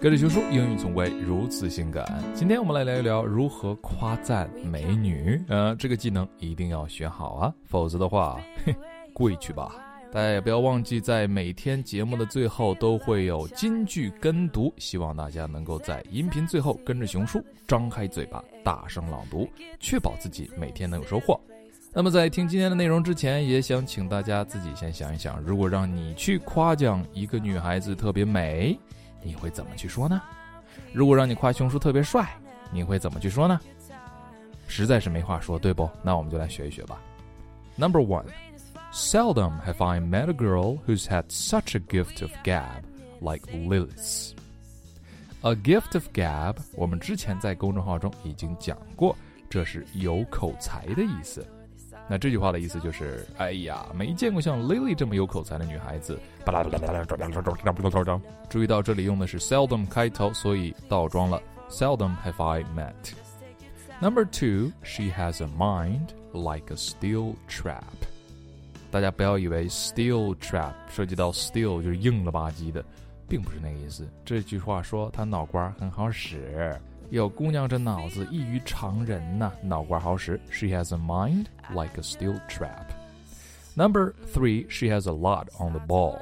跟着熊叔，英语从未如此性感。今天我们来聊一聊如何夸赞美女。呃，这个技能一定要学好啊，否则的话，嘿，跪去吧。大家也不要忘记，在每天节目的最后都会有金句跟读，希望大家能够在音频最后跟着熊叔张开嘴巴大声朗读，确保自己每天能有收获。那么在听今天的内容之前，也想请大家自己先想一想，如果让你去夸奖一个女孩子特别美。你会怎么去说呢？如果让你夸熊叔特别帅，你会怎么去说呢？实在是没话说，对不？那我们就来学一学吧。Number one, seldom have I met a girl who's had such a gift of gab like Lilith. A gift of gab，我们之前在公众号中已经讲过，这是有口才的意思。那这句话的意思就是，哎呀，没见过像 Lily 这么有口才的女孩子。注意到这里用的是 seldom 开头，所以倒装了 seldom have I met。Number two, she has a mind like a steel trap。大家不要以为 steel trap 涉及到 steel 就是硬了吧唧的，并不是那个意思。这句话说她脑瓜很好使。有姑娘这脑子异于常人呐，脑瓜好使。She has a mind like a steel trap. Number three, she has a lot on the ball.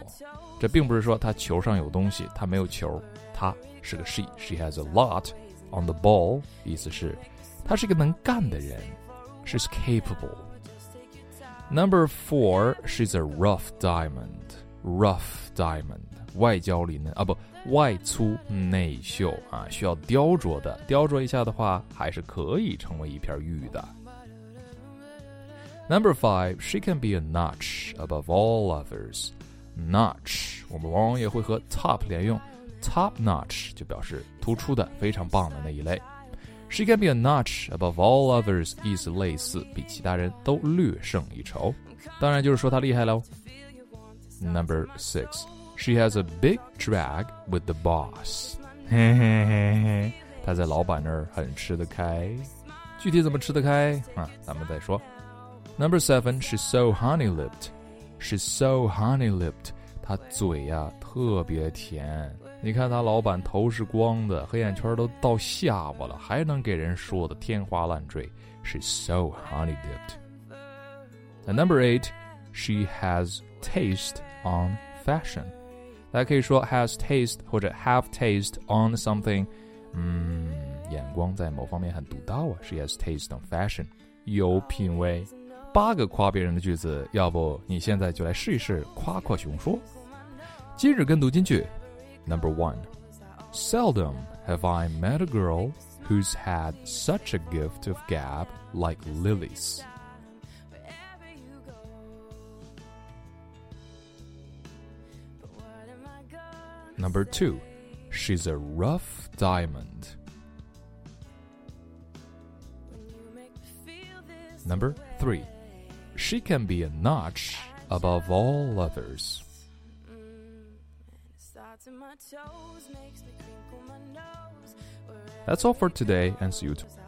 这并不是说她球上有东西，她没有球，她是个 she. She has a lot on the ball，意思是她是个能干的人。She's capable. Number four, she's a rough diamond. Rough diamond. 外焦里嫩啊，不，外粗内秀啊，需要雕琢的，雕琢一下的话，还是可以成为一片玉的。Number five, she can be a notch above all others. Notch，我们往往也会和 top 连用，top notch 就表示突出的、非常棒的那一类。She can be a notch above all others，意思类似，比其他人都略胜一筹。当然就是说她厉害喽。Number six. She has a big drag with the boss。嘿嘿嘿嘿，她在老板那儿很吃得开。具体怎么吃得开啊？咱们再说。Number seven, she's so honey-lipped. She's so honey-lipped. 她嘴呀特别甜。你看她老板头是光的，黑眼圈都到下巴了，还能给人说的天花乱坠。She's so honey-lipped. And number eight, she has taste on fashion. 大家可以说 has taste 或者 have taste on something，嗯，眼光在某方面很独到啊。She has taste on fashion，有品味。八个夸别人的句子，要不你现在就来试一试夸夸熊说。今日跟读金句，Number one，Seldom have I met a girl who's had such a gift of gab like Lily's。 Number two, she's a rough diamond. Number three, she can be a notch above all others. That's all for today, and see you tomorrow.